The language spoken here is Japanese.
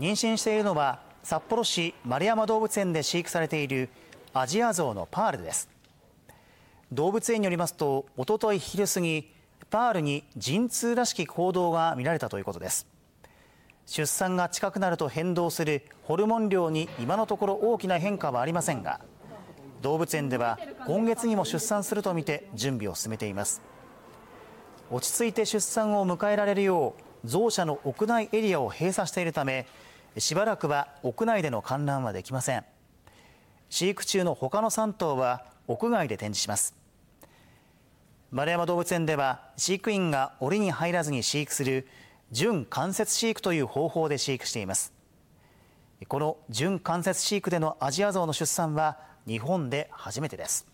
妊娠しているのは札幌市丸山動物園で飼育されているアジアゾウのパールです。動物園によりますとおととい昼過ぎパールに陣痛らしき行動が見られたということです。出産が近くなると変動するホルモン量に今のところ大きな変化はありませんが動物園では今月にも出産するとみて準備を進めています。落ち着いて出産を迎えられるようゾ舎の屋内エリアを閉鎖しているためしばらくは屋内での観覧はできません。飼育中の他の3頭は屋外で展示します。丸山動物園では飼育員が檻に入らずに飼育する準間接飼育という方法で飼育しています。この準間接飼育でのアジアゾウの出産は日本で初めてです。